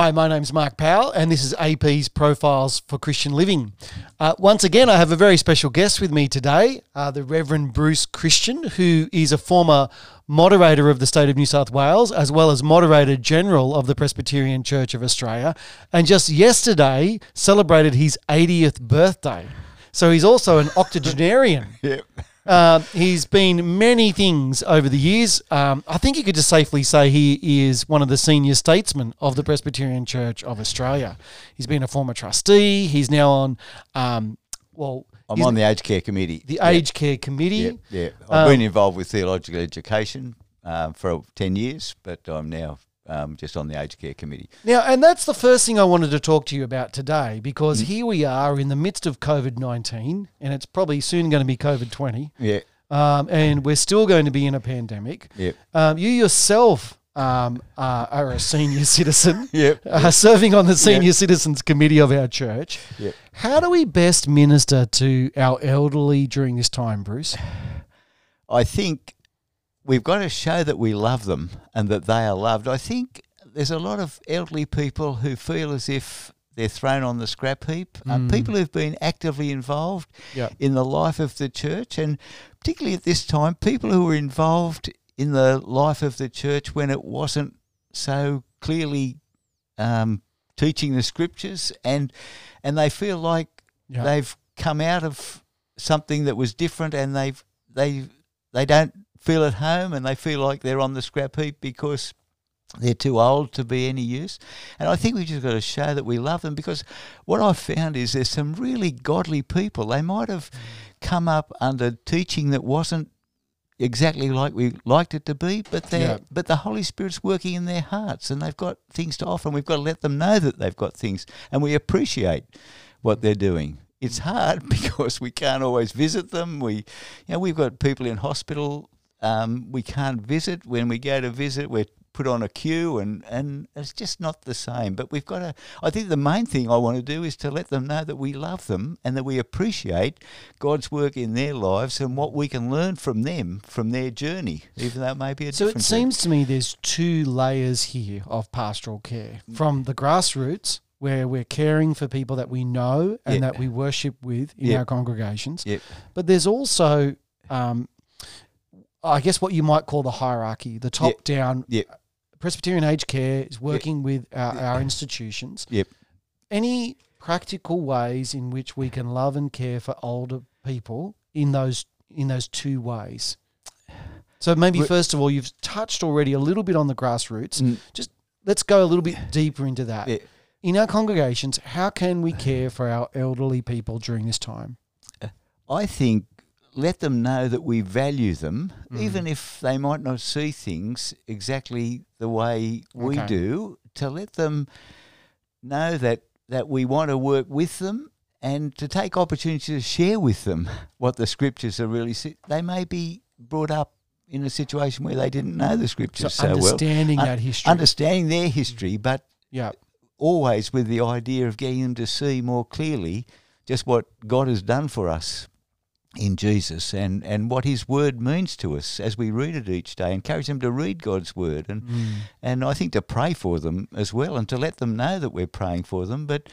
Hi, my name's Mark Powell, and this is AP's Profiles for Christian Living. Uh, once again, I have a very special guest with me today, uh, the Reverend Bruce Christian, who is a former moderator of the state of New South Wales, as well as moderator general of the Presbyterian Church of Australia, and just yesterday celebrated his 80th birthday. So he's also an octogenarian. Yep. Uh, he's been many things over the years. Um, I think you could just safely say he is one of the senior statesmen of the Presbyterian Church of Australia. He's been a former trustee. He's now on, um, well, I'm on the aged care committee. the Yeah, Aged Care Committee. Yeah, yeah. I've Um, been involved with theological education um, for 10 years, but I'm now um, just on the aged care committee. Now, and that's the first thing I wanted to talk to you about today Mm. because here we are in the midst of COVID 19, and it's probably soon going to be COVID 20, Yeah, um, and we're still going to be in a pandemic. yeah. Um, you yourself um, are, are a senior citizen, Yep. uh, serving on the Senior Citizens Committee of our church. Yep. How do we best minister to our elderly during this time, Bruce? I think we've got to show that we love them and that they are loved. I think there's a lot of elderly people who feel as if they're thrown on the scrap heap. Uh, Mm. people who've been actively involved Yeah. in the life of the church, and particularly at this time, people who were involved in the life of the church when it wasn't so clearly um, teaching the scriptures, and and they feel like Yeah. they've come out of something that was different, and they've they they don't feel at home, and they feel like they're on the scrap heap because they're too old to be any use. And I think we've just got to show that we love them because what I've found is there's some really godly people. They might have come up under teaching that wasn't exactly like we liked it to be, but they Yeah. but the Holy Spirit's working in their hearts and they've got things to offer and we've got to let them know that they've got things and we appreciate what they're doing. It's hard because we can't always visit them. We you know, we've got people in hospital um, we can't visit. When we go to visit, we're put on a queue, and, and it's just not the same. But we've got to. I think the main thing I want to do is to let them know that we love them and that we appreciate God's work in their lives and what we can learn from them, from their journey, even though it may be a So it seems to me there's two layers here of pastoral care from the grassroots, where we're caring for people that we know and Yeah. that we worship with in Yeah. our congregations. Yep. But there's also, um, I guess, what you might call the hierarchy, the top down. Yep. Presbyterian Aged Care is working with our, our institutions. Yep. Any practical ways in which we can love and care for older people in those in those two ways? So maybe first of all, you've touched already a little bit on the grassroots. Mm. Just let's go a little bit deeper into that. Yeah. In our congregations, how can we care for our elderly people during this time? I think let them know that we value them, Mm. even if they might not see things exactly the way we Okay. do, to let them know that, that we want to work with them and to take opportunity to share with them what the scriptures are really. si- They may be brought up in a situation where they didn't know the So scriptures so, well. understanding Un- that history. Understanding their history, but yeah. always with the idea of getting them to see more clearly just what God has done for us in Jesus and, and what His Word means to us as we read it each day. Encourage them to read God's Word and, Mm. and I think to pray for them as well and to let them know that we're praying for them, but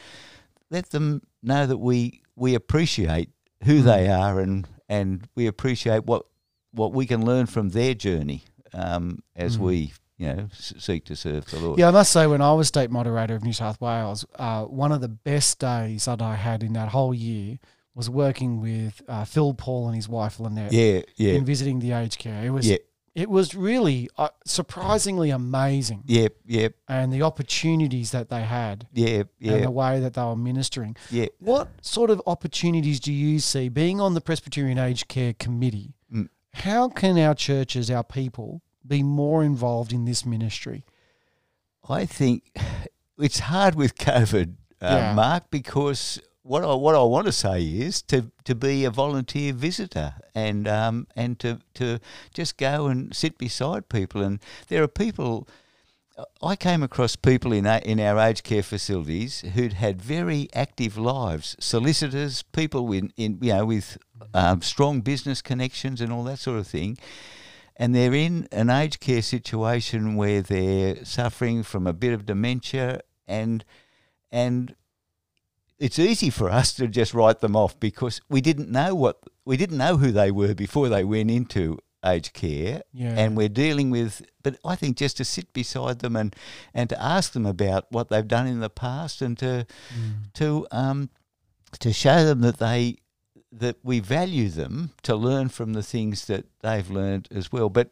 let them know that we we appreciate who they are and, and we appreciate what what we can learn from their journey um, as Mm. we you know s- seek to serve the Lord. Yeah, I must say, when I was state moderator of New South Wales, uh, one of the best days that I had in that whole year was working with uh, Phil Paul and his wife Lynette yeah, yeah, in visiting the aged care. It was yeah, it was really uh, surprisingly amazing, yeah, yeah. and the opportunities that they had Yeah, and the way that they were ministering. yeah. What sort of opportunities do you see being on the Presbyterian Aged Care Committee? Mm. How can our churches, our people, be more involved in this ministry? I think it's hard with COVID, uh. Mark, because what I what I want to say is to, to be a volunteer visitor and um, and to to just go and sit beside people. And there are people. I came across people in our, in our aged care facilities who'd had very active lives, solicitors, people in, in you know with um, strong business connections and all that sort of thing, and they're in an aged care situation where they're suffering from a bit of dementia and and it's easy for us to just write them off because we didn't know what we didn't know who they were before they went into aged care Yeah. and we're dealing with but I think just to sit beside them and and to ask them about what they've done in the past and to Mm. to um to show them that they that we value them to learn from the things that they've learned as well but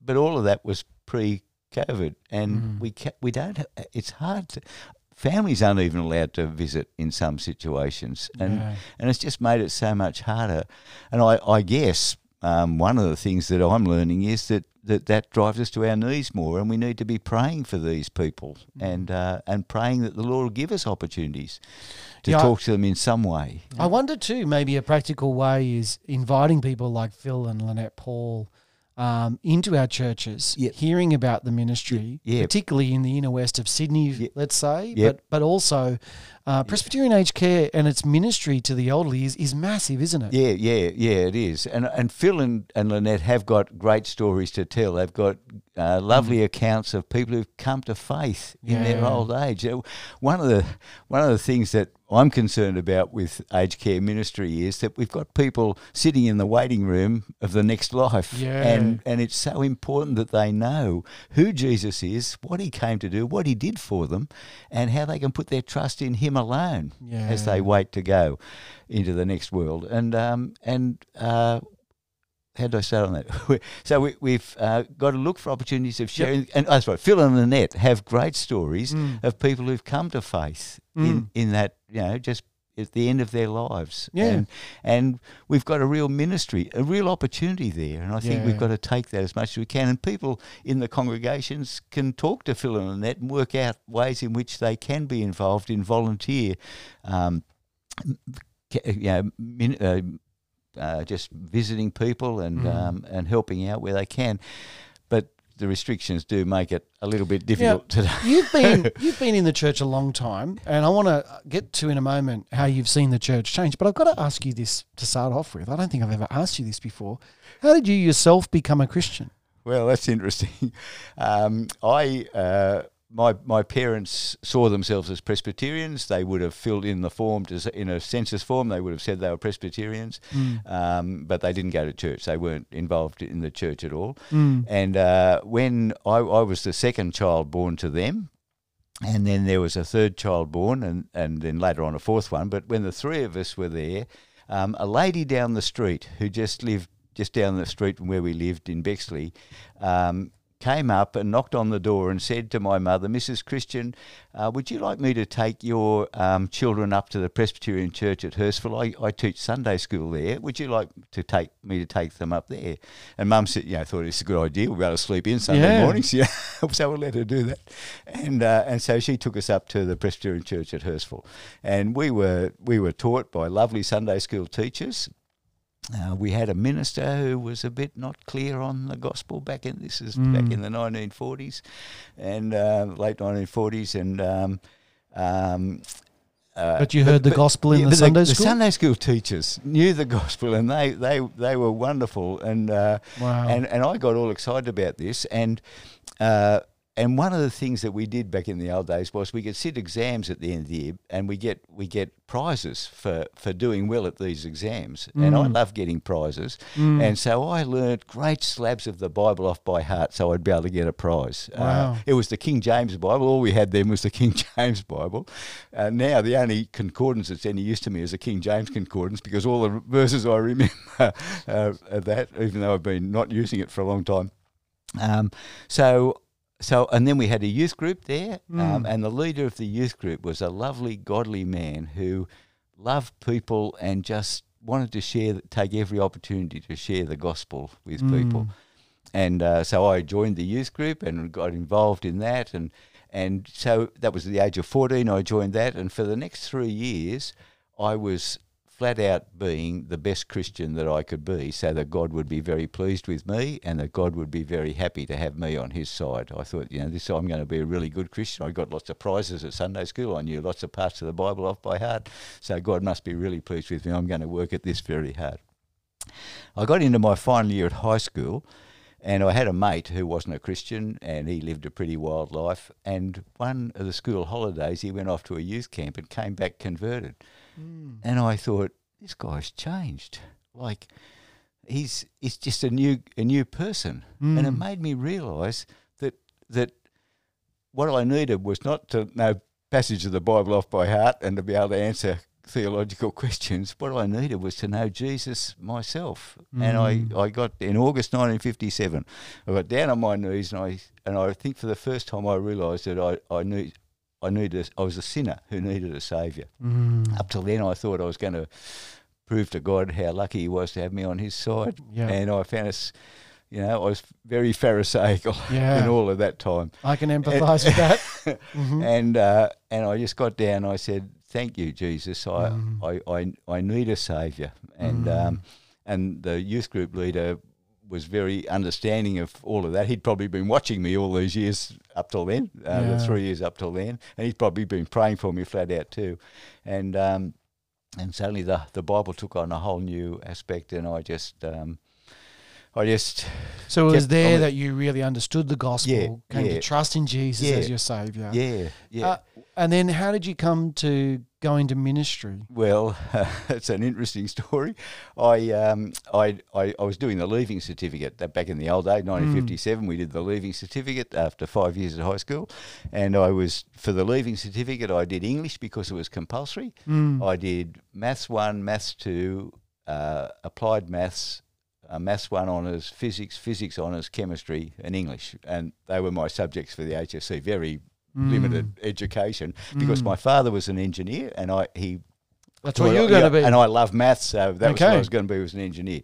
but all of that was pre covid and Mm. we ca- we don't ha- it's hard to families aren't even allowed to visit in some situations and and it's just made it so much harder. And I, I guess um, one of the things that I'm learning is that, that that drives us to our knees more, and we need to be praying for these people Mm. and uh, and praying that the Lord will give us opportunities to Yeah, I- talk to them in some way. I wonder too, maybe a practical way is inviting people like Phil and Lynette Paul um, into our churches, Yeah. hearing about the ministry, Yeah. particularly in the inner west of Sydney, Yeah. let's say, Yeah. but but also uh, Presbyterian Aged Care and its ministry to the elderly is, is massive, isn't it? Yeah, yeah, yeah, it is. And and Phil and, and Lynette have got great stories to tell. They've got uh, lovely accounts of people who've come to faith in their old age. Uh, One of the one of the things that I'm concerned about with aged care ministry is that we've got people sitting in the waiting room of the next life. Yeah. And and it's so important that they know who Jesus is, what he came to do, what he did for them, and how they can put their trust in him alone as they wait to go into the next world. And um, and uh, how do I start on that? so we, we've uh, got to look for opportunities of sharing. And that's right. Phil and Lynette have great stories Mm. of people who've come to faith Mm. in in that you know just. At the end of their lives, Yeah. and and we've got a real ministry, a real opportunity there, and I think Yeah. we've got to take that as much as we can. And people in the congregations can talk to Phil and Lynette and work out ways in which they can be involved in volunteer um, you know, min, uh, uh, just visiting people and Mm. um, and helping out where they can. But the restrictions do make it a little bit difficult today. You've been you've been in the church a long time, and I want to get to in a moment how you've seen the church change. But I've got to ask you this to start off with. I don't think I've ever asked you this before. How did you yourself become a Christian? Well, that's interesting. Um, I uh, my my parents saw themselves as Presbyterians. They would have filled in the form to, in a census form. They would have said they were Presbyterians, um, but they didn't go to church. They weren't involved in the church at all. Mm. And uh, when I, I was the second child born to them, and then there was a third child born, and, and then later on a fourth one. But when the three of us were there, um, a lady down the street who just lived just down the street from where we lived in Bexley um, came up and knocked on the door and said to my mother, Mrs. Christian, uh, would you like me to take your um, children up to the Presbyterian Church at Hurstville? I, I teach Sunday school there. Would you like to take me to take them up there? And Mum said, you know, thought it's a good idea. We'll be able to sleep in Sunday Yeah. mornings. Yeah, so we'll let her do that. And uh, and so she took us up to the Presbyterian Church at Hurstville, and we were we were taught by lovely Sunday school teachers. Uh, we had a minister who was a bit not clear on the gospel back in this is back Mm. in the 1940s and uh, late 1940s and um, um, uh, But you heard the gospel in the but Sunday the school? Sunday school teachers knew the gospel and they they, they were wonderful and uh, Wow. and and I got all excited about this and uh, and one of the things that we did back in the old days was we could sit exams at the end of the year and we get we get prizes for, for doing well at these exams and I Mm. love getting prizes Mm. and so I learned great slabs of the Bible off by heart so I'd be able to get a prize. Wow. Uh, it was the King James Bible. All we had then was the King James Bible. Uh, now the only concordance that's any use to me is the King James concordance because all the verses I remember uh, of that, even though I've been not using it for a long time. Um, so. So and then we had a youth group there, um, Mm. and the leader of the youth group was a lovely, godly man who loved people and just wanted to share, take every opportunity to share the gospel with people Mm. and uh, so I joined the youth group and got involved in that, and and so that was at the age of fourteen. I joined that, and for the next three years, I was flat out being the best Christian that I could be, so that God would be very pleased with me, and that God would be very happy to have me on His side. I thought, you know, this I'm going to be a really good Christian. I got lots of prizes at Sunday school. I knew lots of parts of the Bible off by heart, so God must be really pleased with me. I'm going to work at this very hard. I got into my final year at high school, And I had a mate who wasn't a Christian, and he lived a pretty wild life. And one of the school holidays, he went off to a youth camp and came back converted. And I thought, this guy's changed. Like, he's he's just a new a new person, and it mm. made me realise that that what I needed was not to know passage of the Bible off by heart and to be able to answer theological questions. What I needed was to know Jesus myself. And I, mm. I got in August 1957, I got down on my knees and I and I think for the first time I realised that I I knew. I needed. I was a sinner who needed a saviour. Up till then, I thought I was going to prove to God how lucky He was to have me on His side, Yeah. and I found us. You know, I was very pharisaical Yeah. in all of that time. I can empathise with that. Mhm. And uh, and I just got down. I said, "Thank you, Jesus. I Mm. I, I, I need a saviour." And um, and the youth group leader was very understanding of all of that. He'd probably been watching me all these years up till then, uh, Yeah. the three years up till then, and he'd probably been praying for me flat out too. And um, and suddenly the the Bible took on a whole new aspect, and I just um, I just So it was there it. that you really understood the gospel, Yeah, came yeah. to trust in Jesus as your saviour. yeah yeah. Uh, and then how did you come to go into ministry? Well, it's an interesting story. I, um, I, I, I was doing the leaving certificate that back in the old day, 1957. We did the leaving certificate after five years at high school, and I was for the leaving certificate. I did English because it was compulsory. Mm. I did maths one, maths two, uh, applied maths. Uh, maths one honours, physics, physics honours, chemistry, and English, and they were my subjects for the HSC. Very Mm. limited education because my father was an engineer, and I he That's what you're going yeah, to be. And I love maths, so that was what I was going to be was an engineer.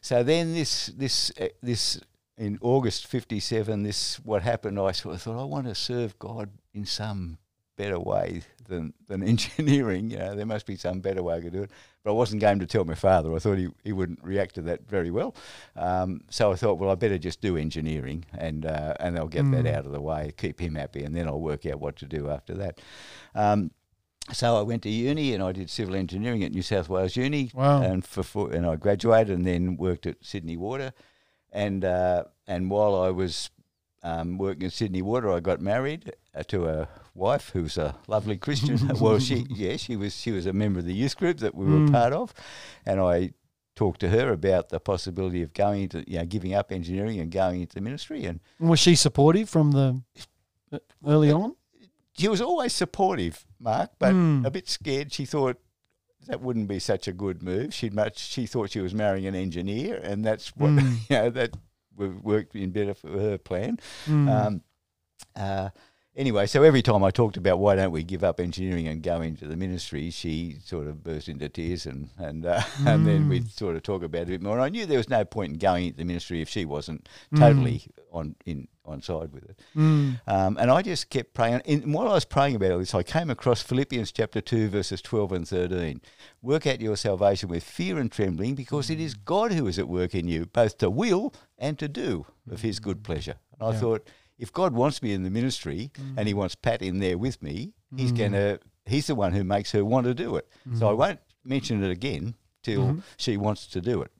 So then this this uh, this in August '57, this what happened. I sort of thought I want to serve God in some better way than than engineering. You know, there must be some better way to do it. But I wasn't going to tell my father. I thought he, he wouldn't react to that very well. Um, so I thought, well, I better just do engineering, and uh, and I'll get that Mm. out of the way, keep him happy, and then I'll work out what to do after that. Um, so I went to uni and I did civil engineering at New South Wales Uni, Wow. and for, for and I graduated and then worked at Sydney Water, and uh, and while I was um, working at Sydney Water, I got married uh, to a wife who's a lovely Christian. well, she yeah, she was she was a member of the youth group that we were Mm. part of, and I talked to her about the possibility of going into you know giving up engineering and going into ministry and Was she supportive from the uh, early on? she was always supportive, Mark, but Mm. a bit scared. She thought that wouldn't be such a good move. She'd much she thought she was marrying an engineer, and that's what Mm. you know that w- worked in better for her plan. Mm. Um, uh, anyway, so every time I talked about why don't we give up engineering and go into the ministry, she sort of burst into tears, and and uh, and then we'd sort of talk about it a bit more. And I knew there was no point in going into the ministry if she wasn't totally on in on side with it. Mm. Um, and I just kept praying. And while I was praying about all this, I came across Philippians chapter 2, verses 12 and 13. Work out your salvation with fear and trembling, because it is God who is at work in you, both to will and to do of his good pleasure. And I Yeah. thought, if God wants me in the ministry and he wants Pat in there with me, he's going to, he's the one who makes her want to do it. So I won't mention it again till she wants to do it.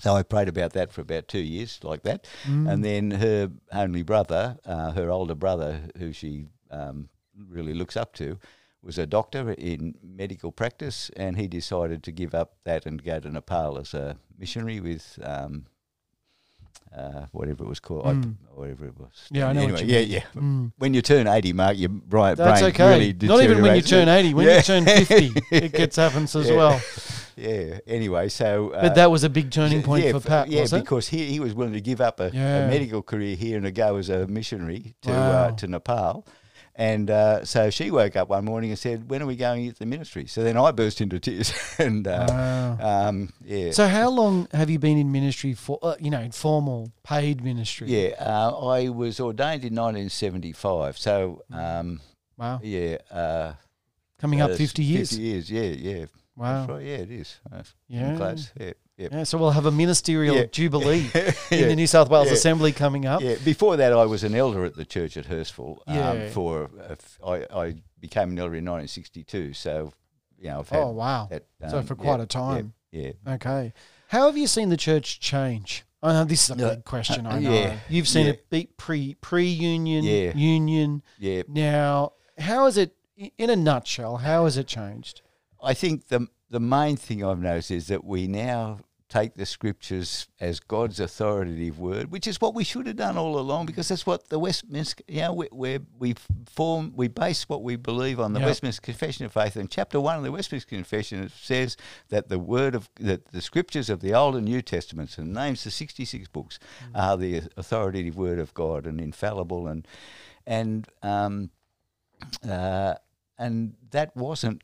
So I prayed about that for about two years, like that. And then her only brother, uh, her older brother, who she um, really looks up to, was a doctor in medical practice, and he decided to give up that and go to Nepal as a missionary with um, uh, whatever it was called, I- Mm. whatever it was. Yeah, I know Anyway, yeah, yeah. Mm. When you turn eighty, Mark, your brain, That's brain okay. really Not even when you turn 80, when Yeah. you turn 50, it gets happens as Yeah. well. Yeah. Anyway, so uh, But that was a big turning point yeah, for Pat, Yeah, because he, he was willing to give up a, a medical career here and to go as a missionary to Wow. uh, to Nepal. And uh, so she woke up one morning and said, "When are we going into the ministry?" So then I burst into tears, and uh, Wow. um, yeah, So how long have you been in ministry for, uh, you know, in formal paid ministry? yeah. Uh, I was ordained in 1975. So um, Wow. yeah, uh, Coming up uh, 50 years. 50 years, yeah, yeah. Wow. That's right. Yeah, it is. Uh, Yeah. close. Yeah, yeah. Yeah, so we'll have a ministerial Yeah. jubilee in the New South Wales Yeah. Assembly coming up. Yeah, before that, I was an elder at the church at Hurstville. Yeah. Um, for a f- I, I became an elder in 1962, so you know I've had Oh, wow. that. So um, for yeah, quite a time. Yeah, Okay. How have you seen the church change I know this is a big question. I know yeah, you've seen yeah. it pre pre union, Yeah. union. Yeah, Now, how is it in a nutshell? How has it changed? I think the the main thing I've noticed is that we now take the scriptures as God's authoritative word, which is what we should have done all along, because that's what the Westminster, you know, we we we form, we base what we believe on the Yep. Westminster Confession of Faith. And chapter one of the Westminster Confession says that the word of that the scriptures of the Old and New Testaments and names the sixty six books are the authoritative word of God and infallible and and um, uh, and that wasn't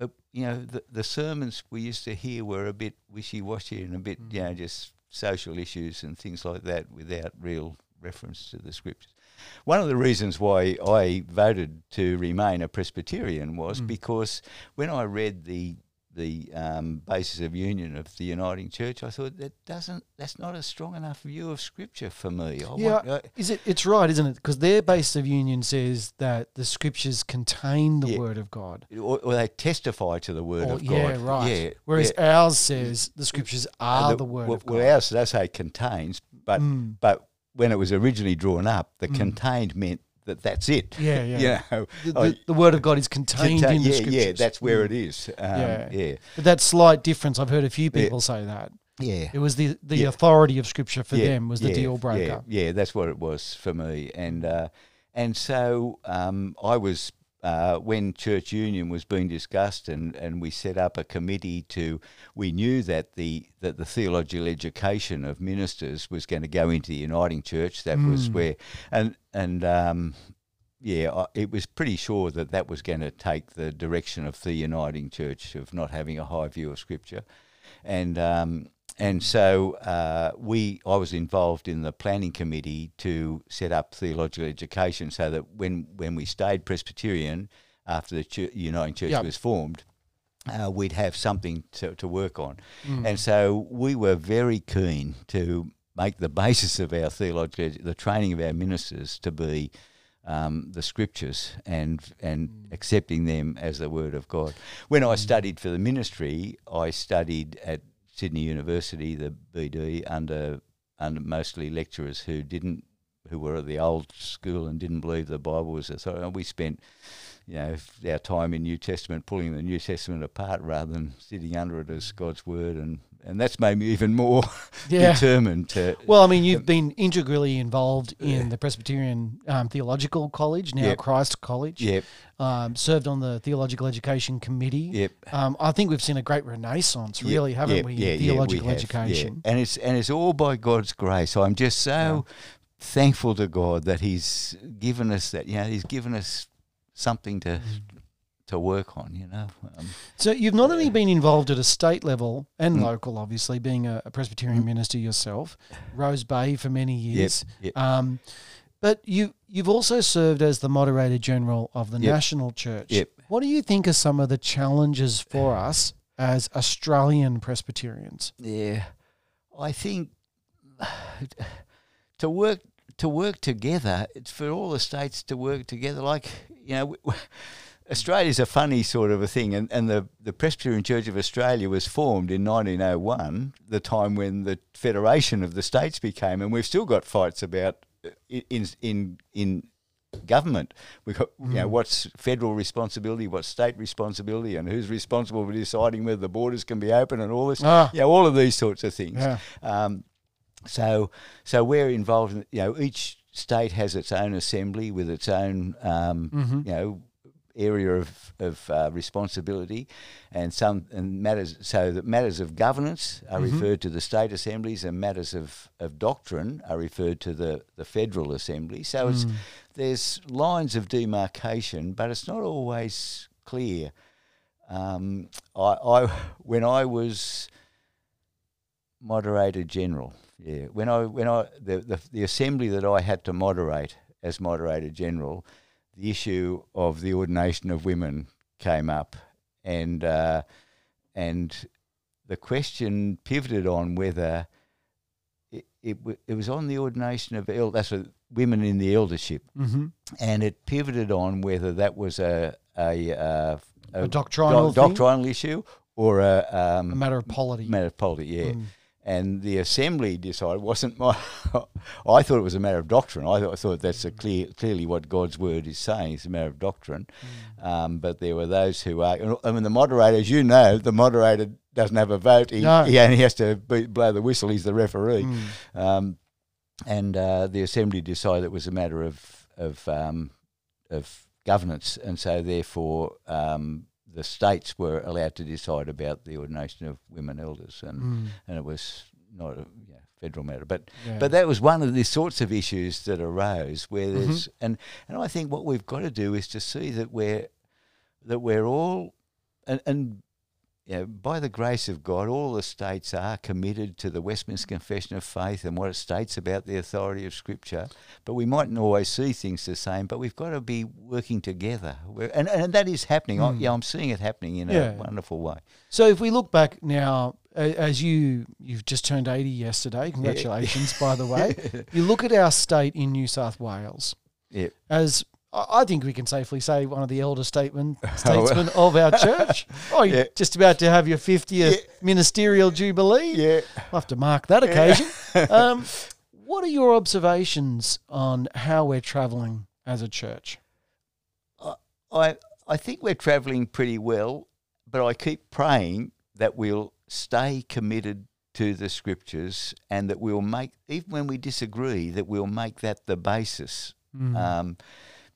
uh, you know the, the sermons we used to hear were a bit wishy-washy and a bit you know just social issues and things like that without real reference to the scriptures. One of the reasons why I voted to remain a Presbyterian was because when I read the the um, basis of union of the uniting church, I thought that doesn't that's not a strong enough view of Scripture for me. I Yeah, want, uh, is it? It's right, isn't it? Because their basis of union says that the scriptures contain the Yeah. word of God. or, or they testify to the word Or- of yeah, God. right. Yeah, Whereas yeah. ours says the scriptures are the, word well, of God. well, ours does say contains, but Mm. but when it was originally drawn up, the contained meant that that's it. Yeah, yeah. you know, the, I- the, the word of God is contained contain- in the yeah, scriptures. yeah, that's where Mm. it is. Um, Yeah. yeah, But that slight difference, I've heard a few Yeah. people say that. yeah. It was the, the Yeah. authority of scripture for Yeah, them was the yeah, deal breaker. Yeah, yeah, that's what it was for me, and uh, and so um, I was uh, when church union was being discussed, and, and we set up a committee to. We knew that the that the theological education of ministers was going to go into the uniting church. That was Mm. where, and and um, yeah, it was pretty sure that that was going to take the direction of the uniting church of not having a high view of scripture, and um, and so uh, we, I was involved in the planning committee to set up theological education, so that when when we stayed Presbyterian after the Ch- Uniting Church Yep. was formed, uh, we'd have something to, to work on, Mm. and so we were very keen to make the basis of our theological, the training of our ministers to be. Um, the scriptures and and accepting them as the word of God. When I studied for the ministry, I studied at Sydney University, the BD, under uh, under mostly lecturers who didn't who were of the old school and didn't believe the Bible was authority. And we spent you know our time in New Testament pulling the New Testament apart rather than sitting under it as God's word, and and that's made me even more Yeah. determined to. Well, I mean, you've been integrally involved in the Presbyterian um, Theological College, now Yep. Christ College. Yep, Um, served on the Theological Education Committee. yep. Um, I think we've seen a great renaissance, Yeah, really, haven't yeah, we? yeah, in yeah, we theological yeah. education. and it's and it's all by God's grace. I'm just so thankful to God that He's given us that. You know, He's given us something to to work on. You know, um, So you've not only been involved at a state level and Mm. local, obviously, being a, a Presbyterian minister yourself, Rose Bay for many yep, years. yep, Um, but you you've also served as the moderator general of the Yep. national church. Yep. What do you think are some of the challenges for us as Australian Presbyterians? yeah. I think to work to work together. It's for all the states to work together. Like you know. Australia's a funny sort of a thing, and, and the, the Presbyterian Church of Australia was formed in 1901, the time when the Federation of the States became, and we've still got fights about uh, in in in government. We've got you know what's federal responsibility, what's state responsibility, and who's responsible for deciding whether the borders can be open and all this. Ah. Yeah, all of these sorts of things. Yeah. Um, so so we're involved. In, you know, each state has its own assembly with its own um, Mhm. you know area of, of uh, responsibility and some and matters so that matters of governance are Mhm. referred to the state assemblies and matters of, of doctrine are referred to the, the federal assembly so it's Mm. there's lines of demarcation but it's not always clear um, I, I when I was moderator general yeah when I when I the, the the assembly that I had to moderate as moderator general the issue of the ordination of women came up, and uh, and the question pivoted on whether it it, w- it was on the ordination of el- that's what, women in the eldership, Mm-hmm. and it pivoted on whether that was a a, uh, A doctrinal thing? doctrinal issue or a, um, A matter of polity. matter of polity, yeah. Mm. And the assembly decided wasn't my. I thought it was a matter of doctrine. I thought, I thought that's a clear, clearly what God's word is saying. It's a matter of doctrine. Mm. Um, but there were those who are. I mean, the moderator, as you know, the moderator doesn't have a vote. He, No. he only has to be, blow the whistle. He's the referee. Mm. Um, and uh, the assembly decided it was a matter of of um, of governance, and so therefore um, the states were allowed to decide about the ordination of women elders, and Mm. and it was not a yeah, federal matter, but Yeah. but that was one of the sorts of issues that arose where Mm-hmm. there's and and I think what we've got to do is to see that we're that we're all and and you know, by the grace of God, all the states are committed to the Westminster Confession of Faith and what it states about the authority of Scripture. But we mightn't always see things the same. But we've got to be working together, We're, and and that is happening. I, yeah, I'm seeing it happening in Hmm. Yeah. a wonderful way. So if we look back now, as you you've just turned eighty yesterday, congratulations by the way. You look at our state in New South Wales Yeah. as I think we can safely say one of the elder statesmen, statesmen of our church. Oh, you're Yeah. just about to have your 50th Yeah. ministerial jubilee. Yeah. I'll have to mark that occasion. um, what are your observations on how we're travelling as a church? I I think we're travelling pretty well, but I keep praying that we'll stay committed to the scriptures and that we'll make even when we disagree that we'll make that the basis, um,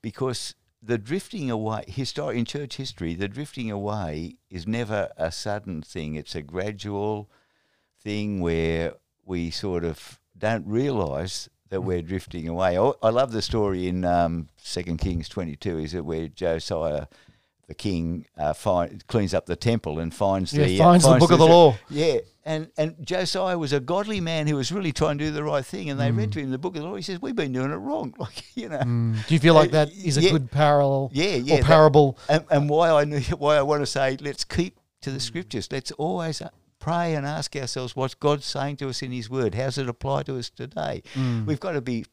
because the drifting away historic in church history the drifting away is never a sudden thing it's a gradual thing where we sort of don't realise that we're drifting away. I, I love the story in um, Second Kings twenty two. Is it where Josiah, the king, uh, find, cleans up the temple and finds Yeah, the uh, finds the book of the law. Yeah, and and Josiah was a godly man who was really trying to do the right thing. And they read to him the book of the law. He says, "We've been doing it wrong." Like you know. Do you feel like Uh, that is a yeah. good parallel Yeah, yeah, or that- parable? and, and why I knew, why I want to say let's keep to the scriptures. Let's always uh, pray and ask ourselves what's God saying to us in His Word. How does it apply to us today? We've got to be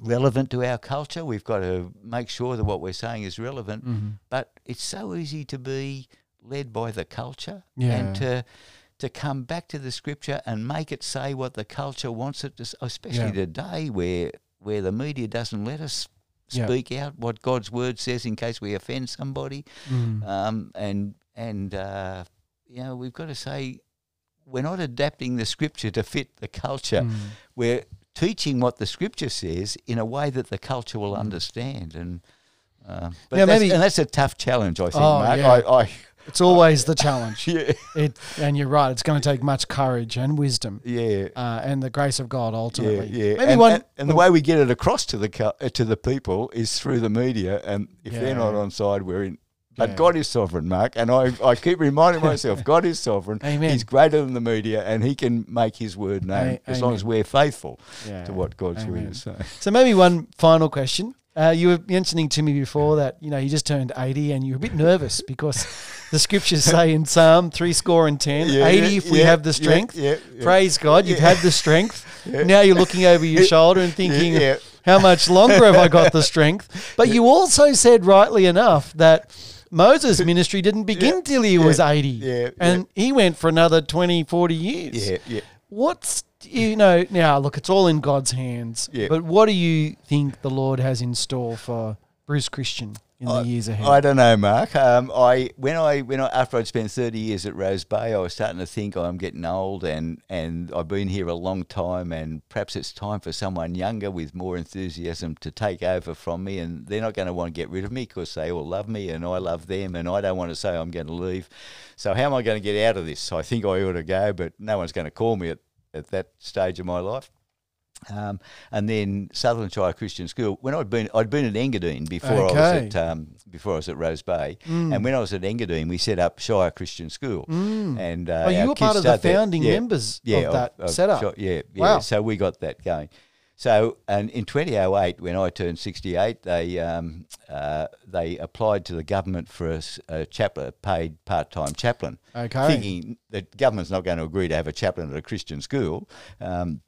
relevant to our culture. We've got to make sure that what we're saying is relevant. Mm-hmm. But it's so easy to be led by the culture Yeah. and to to come back to the scripture and make it say what the culture wants it to, s- especially Yeah. today where where the media doesn't let us Yeah. speak out what God's word says in case we offend somebody. Mm. Um, and and uh, you know we've got to say we're not adapting the scripture to fit the culture. Mm. We're teaching what the scripture says in a way that the culture will understand. And uh, but Now, that's, maybe- and that's a tough challenge, I think, Oh, Mark. yeah. I, I It's always the challenge. yeah It, and you're right. It's going to take much courage and wisdom, yeah. uh, and the grace of God ultimately. yeah, Maybe and, one. and, and the way we get it across to the uh, to the people is through the media, and if they're not on side, we're in. But Yeah. God is sovereign, Mark, and I, I keep reminding myself, God is sovereign. Amen. He's greater than the media, and He can make His word known as long as we're faithful Yeah. to what God's Amen. word is saying. So maybe one final question. Uh, you were mentioning to me before that you know you just turned eighty and you're a bit nervous because the scriptures say in Psalm three score and ten, Yeah, eighty yeah, if we yeah, have the strength. yeah. Praise God, you've had the strength. Now you're looking over your shoulder and thinking, how much longer have I got the strength? But you also said rightly enough that Moses' ministry didn't begin Yeah, till he yeah, was 80. yeah, and he went for another 20, 40 years. Yeah, yeah. What's you know now? Look, it's all in God's hands. Yeah. But what do you think the Lord has in store for Bruce Christian in the years ahead? I don't know, Mark. Um, I when I when I after I'd spent thirty years at Rose Bay, I was starting to think I'm getting old, and and I've been here a long time, and perhaps it's time for someone younger with more enthusiasm to take over from me, and they're not going to want to get rid of me because they all love me, and I love them, and I don't want to say I'm going to leave. So how am I going to get out of this? I think I ought to go, but no one's going to call me at, at that stage of my life. Um, and then Sutherland Shire Christian School. When I'd been, I'd been at Engadine before I was at um, before I was at Rose Bay, and when I was at Engadine, we set up Shire Christian School. And uh, oh, you were part of the founding Yeah, members yeah, of that setup. Yeah, yeah. Wow. So we got that going. So, and in 2008, when I turned 68, they um, uh, they applied to the government for a chaplain, paid part-time chaplain, Okay. thinking that government's not going to agree to have a chaplain at a Christian school. Um,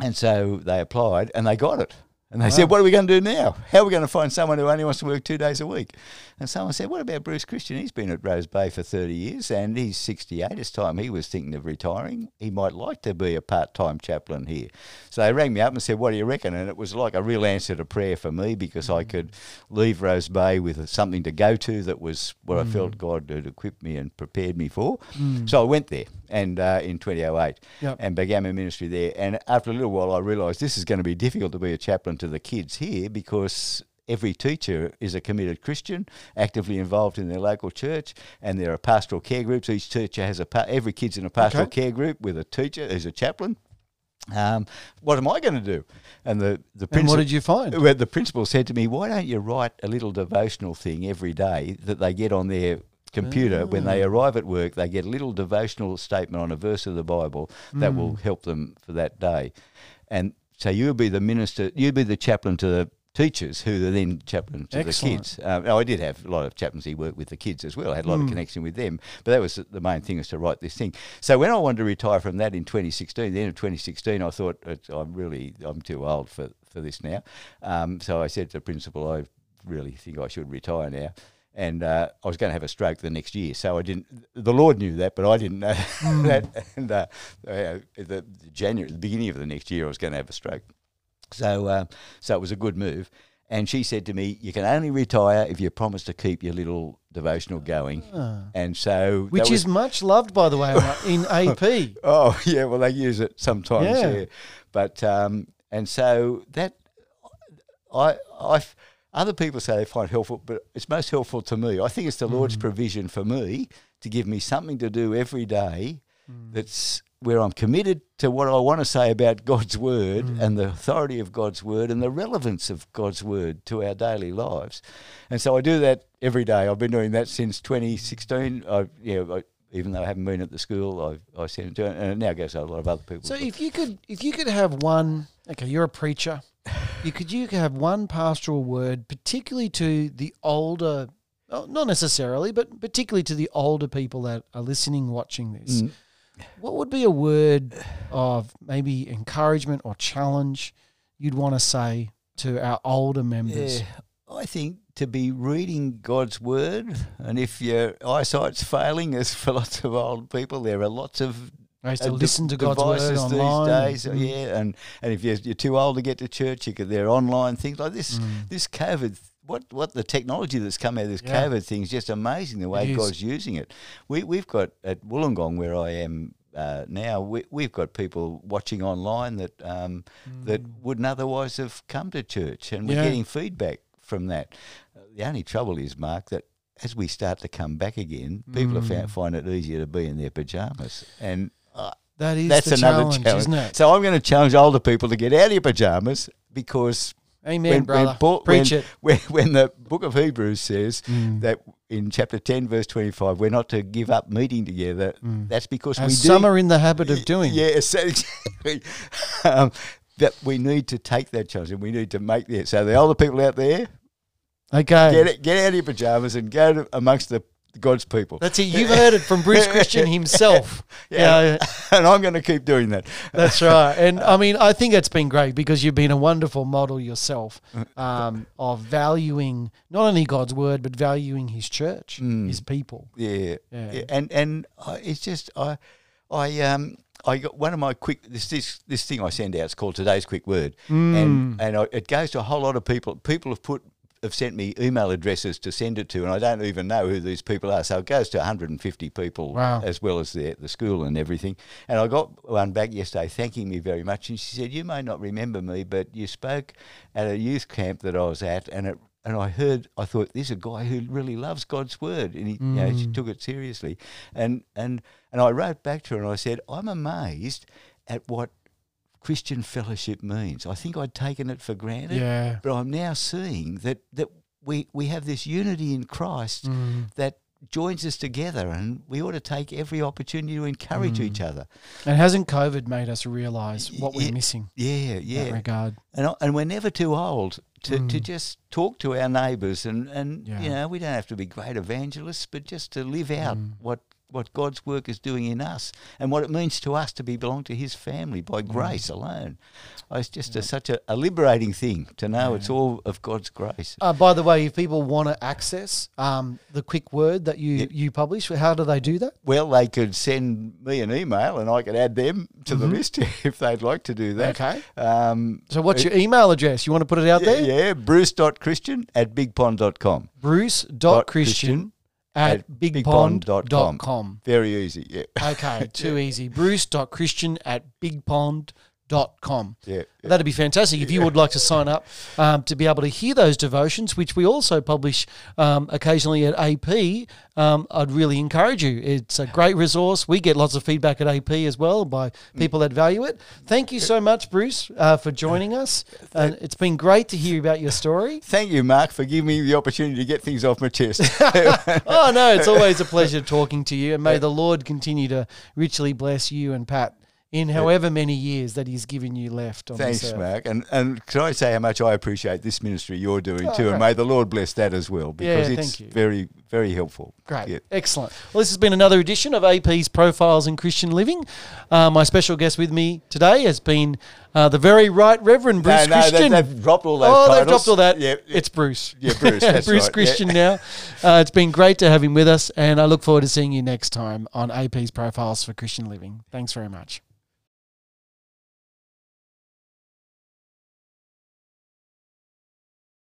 and so they applied and they got it. And they said, oh. What are we going to do now? How are we going to find someone who only wants to work two days a week? And someone said, What about Bruce Christian? He's been at Rose Bay for 30 years and he's 68. It's time he was thinking of retiring. He might like to be a part time chaplain here. So they rang me up and said, What do you reckon? And it was like a real answer to prayer for me because I mm. could leave Rose Bay with something to go to that was what I felt mm. God had equipped me and prepared me for. Mm. So I went there and uh, in 2008 Yep. and began my ministry there. And after a little while, I realised this is going to be difficult to be a chaplain to the kids here because every teacher is a committed Christian, actively involved in their local church, and there are pastoral care groups. Each teacher has a pa- every kid's in a pastoral Okay. care group with a teacher who's a chaplain. Um, what am I going to do? And the the And what did you find? well, the principal said to me, "Why don't you write a little devotional thing every day that they get on their computer when they arrive at work? They get a little devotional statement on a verse of the Bible that will help them for that day." And so you'll be the minister, you'll be the chaplain to the teachers who are then chaplain to Excellent. the kids. Um, I did have a lot of chaplains who worked with the kids as well. I had a lot of connection with them, but that was the main thing was to write this thing. So when I wanted to retire from that in 2016, the end of 2016, I thought I'm really I'm too old for for this now. Um, so I said to the principal, I really think I should retire now. And uh, I was going to have a stroke the next year, so I didn't. The Lord knew that, but I didn't know that. And uh, uh, the January, the beginning of the next year, I was going to have a stroke. So, uh, so it was a good move. And she said to me, "You can only retire if you promise to keep your little devotional going." And so, Ah. Which is much loved, by the way, in AP. Oh yeah, well they use it sometimes. Yeah. Yeah, but um, and so that I I other people say they find helpful, but it's most helpful to me. I think it's the Mm. Lord's provision for me to give me something to do every day Mm. that's where I'm committed to what I want to say about God's word Mm. and the authority of God's word and the relevance of God's word to our daily lives. And so I do that every day. I've been doing that since 2016. I, you know, I, even though I haven't been at the school, I, I send it to, and it now goes to a lot of other people. So if you could, if you could have one, okay, you're a preacher. You could you could have one pastoral word, particularly to the older, oh, not necessarily, but particularly to the older people that are listening, watching this. Mm. What would be a word of maybe encouragement or challenge you'd want to say to our older members? Yeah, I think to be reading God's word, and if your eyesight's failing, as for lots of old people, there are lots of I used to uh, listen to God's word online. these days. Mm. Yeah, and and if you're, you're too old to get to church, you could there are online things like this. Mm. This COVID. What, what the technology that's come out of this Yeah. COVID thing is just amazing the way It is. God's using it. We, we've got at Wollongong where I am uh, now, we, we've got people watching online that um, that wouldn't otherwise have come to church, and we're Mm. Yeah. getting feedback from that. The only trouble is, Mark, that as we start to come back again, people Mm. found, find it easier to be in their pajamas, and uh, That is that's the another challenge, challenge. isn't it? So I'm going to challenge older people to get out of your pajamas because Amen, when, brother. when, Paul- Preach when, it. When, when the book of Hebrews says Mm. that in chapter 10, verse 25, we're not to give up meeting together, that's because we As do. some are in the habit of doing. Yeah, exactly. um, that we need to take that challenge and we need to make that. So the older people out there, Okay. get it, get out of your pajamas and go amongst the God's people. That's it. You've heard it from Bruce Christian himself. Yeah. Yeah, and I'm going to keep doing that. that's right. And I mean, I think it's been great because you've been a wonderful model yourself um, of valuing not only God's word but valuing His church, Mm. His people. Yeah, Yeah. yeah. and and I, it's just I, I um I got one of my quick this this this thing I send out. It's called today's quick word, Mm. and and I, it goes to a whole lot of people. People have put have sent me email addresses to send it to, and I don't even know who these people are. So it goes to 150 people, Wow. as well as the the school and everything. And I got one back yesterday thanking me very much, and she said, "You may not remember me, but you spoke at a youth camp that I was at, and it." And I heard, I thought, this is a guy who really loves God's word, and he, you know, she mm. took it seriously. And and and I wrote back to her and I said, I'm amazed at what Christian fellowship means. I think I'd taken it for granted, Yeah. but I'm now seeing that that we we have this unity in Christ Mm. that joins us together, and we ought to take every opportunity to encourage Mm. each other. And hasn't COVID made us realise what we're Yeah. missing Yeah, in yeah. that regard? And, and we're never too old to, to Mm. just talk to our neighbours and, and Yeah. you know, we don't have to be great evangelists, but just to live out Mm. what what God's work is doing in us and what it means to us to be belong to His family by Mm. grace alone. Oh, It's just a, such a, a liberating thing to know it's all of God's grace. Uh, by the way, if people want to access um, the quick word that you, you publish, how do they do that? Well, they could send me an email and I could add them to the list if they'd like to do that. Mm-hmm. Okay. Um, So, what's your email address? You want to put it out yeah, there? yeah, bruce.christian at bigpond.com. Bruce.christian at at bigpond.com. bigpond.com. Very easy, yeah. Okay, too easy. Bruce.christian at bigpond.com. Yeah, yeah. That'd be fantastic if you would like to sign up um, to be able to hear those devotions, which we also publish um, occasionally at AP. Um, I'd really encourage you. It's a great resource. We get lots of feedback at AP as well by people that value it. Thank you so much, Bruce, uh, for joining us. And it's been great to hear about your story. Thank you, Mark, for giving me the opportunity to get things off my chest. oh no, it's always a pleasure talking to you, and may the Lord continue to richly bless you and Pat in however many years that He's given you left on Thanks. Mark. And and can I say how much I appreciate this ministry you're doing Oh, too? And may the Lord bless that as well because Yeah, it's very, very helpful. Great, Yeah. excellent. Well, this has been another edition of AP's Profiles in Christian Living. Uh, my special guest with me today has been uh, the very right Reverend Bruce no, no, Christian. they, have dropped all those Oh, they've dropped all that. Yeah, It's Bruce. Yeah, Bruce, Bruce right, yeah. Christian now. Uh, it's been great to have him with us, and I look forward to seeing you next time on AP's Profiles for Christian Living. Thanks very much.